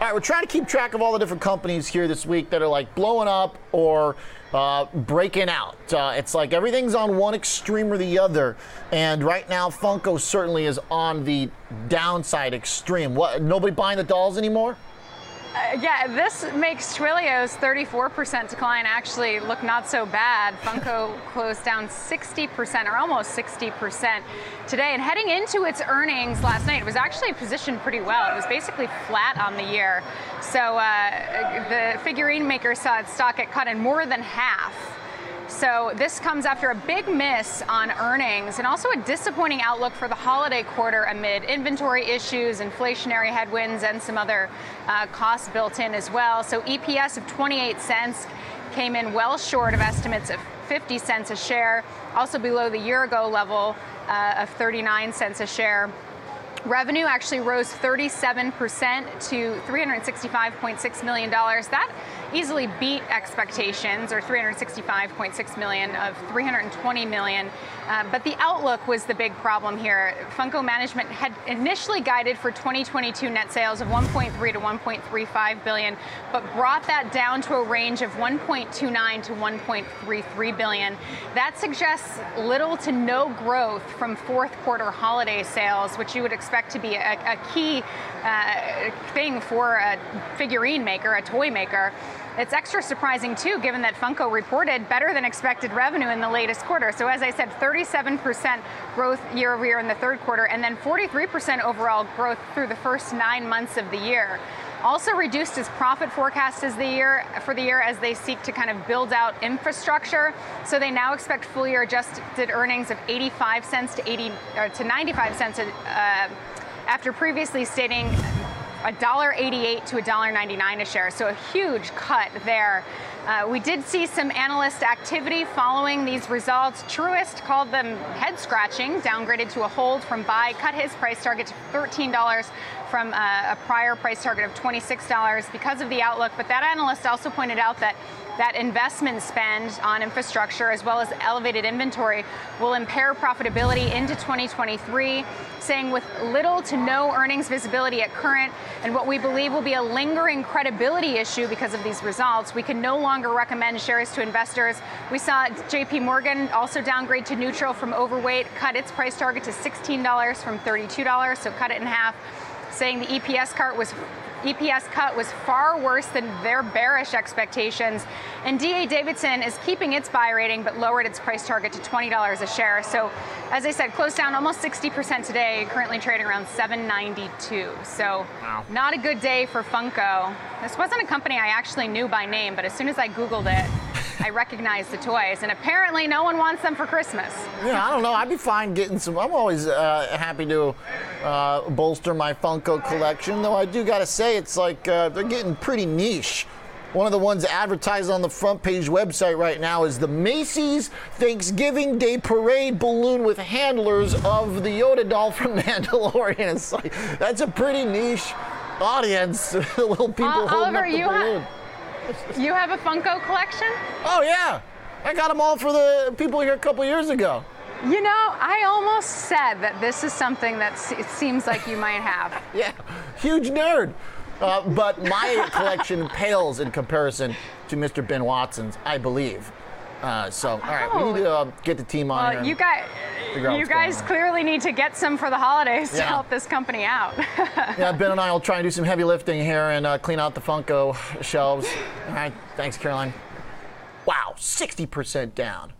All right, we're trying to keep track of all the different companies here this week that are like blowing up or uh, breaking out. Uh, it's like everything's on one extreme or the other, and right now Funko certainly is on the downside extreme. What? Nobody buying the dolls anymore? Uh, yeah, this makes Twilio's 34% decline actually look not so bad. Funko closed down 60% or almost 60% today. And heading into its earnings last night, it was actually positioned pretty well. It was basically flat on the year. So uh, the figurine maker saw its stock get cut in more than half so this comes after a big miss on earnings and also a disappointing outlook for the holiday quarter amid inventory issues, inflationary headwinds, and some other uh, costs built in as well. So EPS of 28 cents came in well short of estimates of 50 cents a share, also below the year ago level uh, of 39 cents a share. Revenue actually rose 37% to $365.6 million. That easily beat expectations, or 365.6 million of 320 million. Uh, but the outlook was the big problem here. Funko management had initially guided for 2022 net sales of 1.3 to 1.35 billion, but brought that down to a range of 1.29 to 1.33 billion. That suggests little to no growth from fourth quarter holiday sales, which you would expect to be a, a key uh, thing for a figurine maker, a toy maker. It's extra surprising too, given that Funko reported better than expected revenue in the latest quarter. So, as I said, 37% growth year over year in the third quarter, and then 43% overall growth through the first nine months of the year. Also reduced its profit forecast as the year for the year as they seek to kind of build out infrastructure. So they now expect full year adjusted earnings of 85 cents to 80 uh, to 95 cents. Uh, after previously stating $1.88 to $1.99 a share, so a huge cut there. Uh, we did see some analyst activity following these results. Truist called them head scratching, downgraded to a hold from buy, cut his price target to $13 from a, a prior price target of $26 because of the outlook. But that analyst also pointed out that that investment spend on infrastructure as well as elevated inventory will impair profitability into 2023, saying with little to no earnings visibility at current and what we believe will be a lingering credibility issue because of these results, we can no longer recommend shares to investors. We saw JP Morgan also downgrade to neutral from overweight, cut its price target to $16 from $32, so cut it in half saying the EPS cut was EPS cut was far worse than their bearish expectations. And DA Davidson is keeping its buy rating but lowered its price target to $20 a share. So, as I said, closed down almost 60% today, currently trading around 792. So, wow. not a good day for Funko. This wasn't a company I actually knew by name, but as soon as I Googled it, I recognize the toys, and apparently no one wants them for Christmas. Yeah, I don't know. I'd be fine getting some. I'm always uh, happy to uh, bolster my Funko collection, though I do got to say it's like uh, they're getting pretty niche. One of the ones advertised on the front page website right now is the Macy's Thanksgiving Day Parade balloon with handlers of the Yoda doll from Mandalorian. It's like that's a pretty niche audience. little people uh, holding Oliver, up the balloon. Ha- you have a Funko collection? Oh, yeah. I got them all for the people here a couple years ago. You know, I almost said that this is something that it seems like you might have. yeah, huge nerd. Uh, but my collection pales in comparison to Mr. Ben Watson's, I believe. Uh, so, all right, oh. we need to uh, get the team on well, here. You guys, you guys clearly need to get some for the holidays yeah. to help this company out. yeah, Ben and I will try and do some heavy lifting here and uh, clean out the Funko shelves. All right, thanks, Caroline. Wow, 60% down.